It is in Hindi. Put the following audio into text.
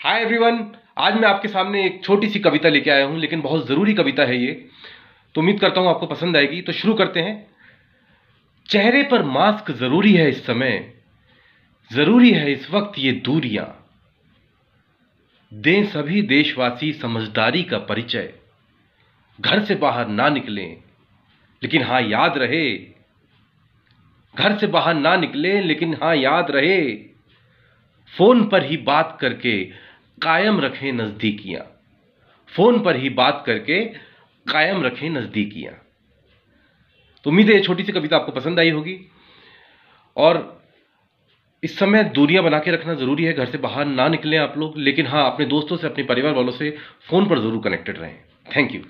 हाय एवरीवन आज मैं आपके सामने एक छोटी सी कविता लेके आया हूँ, लेकिन बहुत ज़रूरी कविता है ये। तो उम्मीद करता हूँ आपको पसंद आएगी। तो शुरू करते हैं। चेहरे पर मास्क ज़रूरी है इस समय। ज़रूरी है इस वक्त ये दूरियाँ। दें सभी देशवासी समझदारी का परिचय। घर से बाहर ना निकलें, लेकिन हाँ याद रहे। घर से बाहर ना निकलें, लेकिन हाँ याद रहे। फ़ोन पर ही बात करके कायम रखें नज़दीकियाँ। फ़ोन पर ही बात करके कायम रखें नज़दीकियाँ। तो उम्मीद है छोटी सी कविता आपको पसंद आई होगी। और इस समय दूरियाँ बना के रखना ज़रूरी है, घर से बाहर ना निकलें आप लोग। लेकिन हाँ अपने दोस्तों से, अपने परिवार वालों से फ़ोन पर ज़रूर कनेक्टेड रहें। Thank you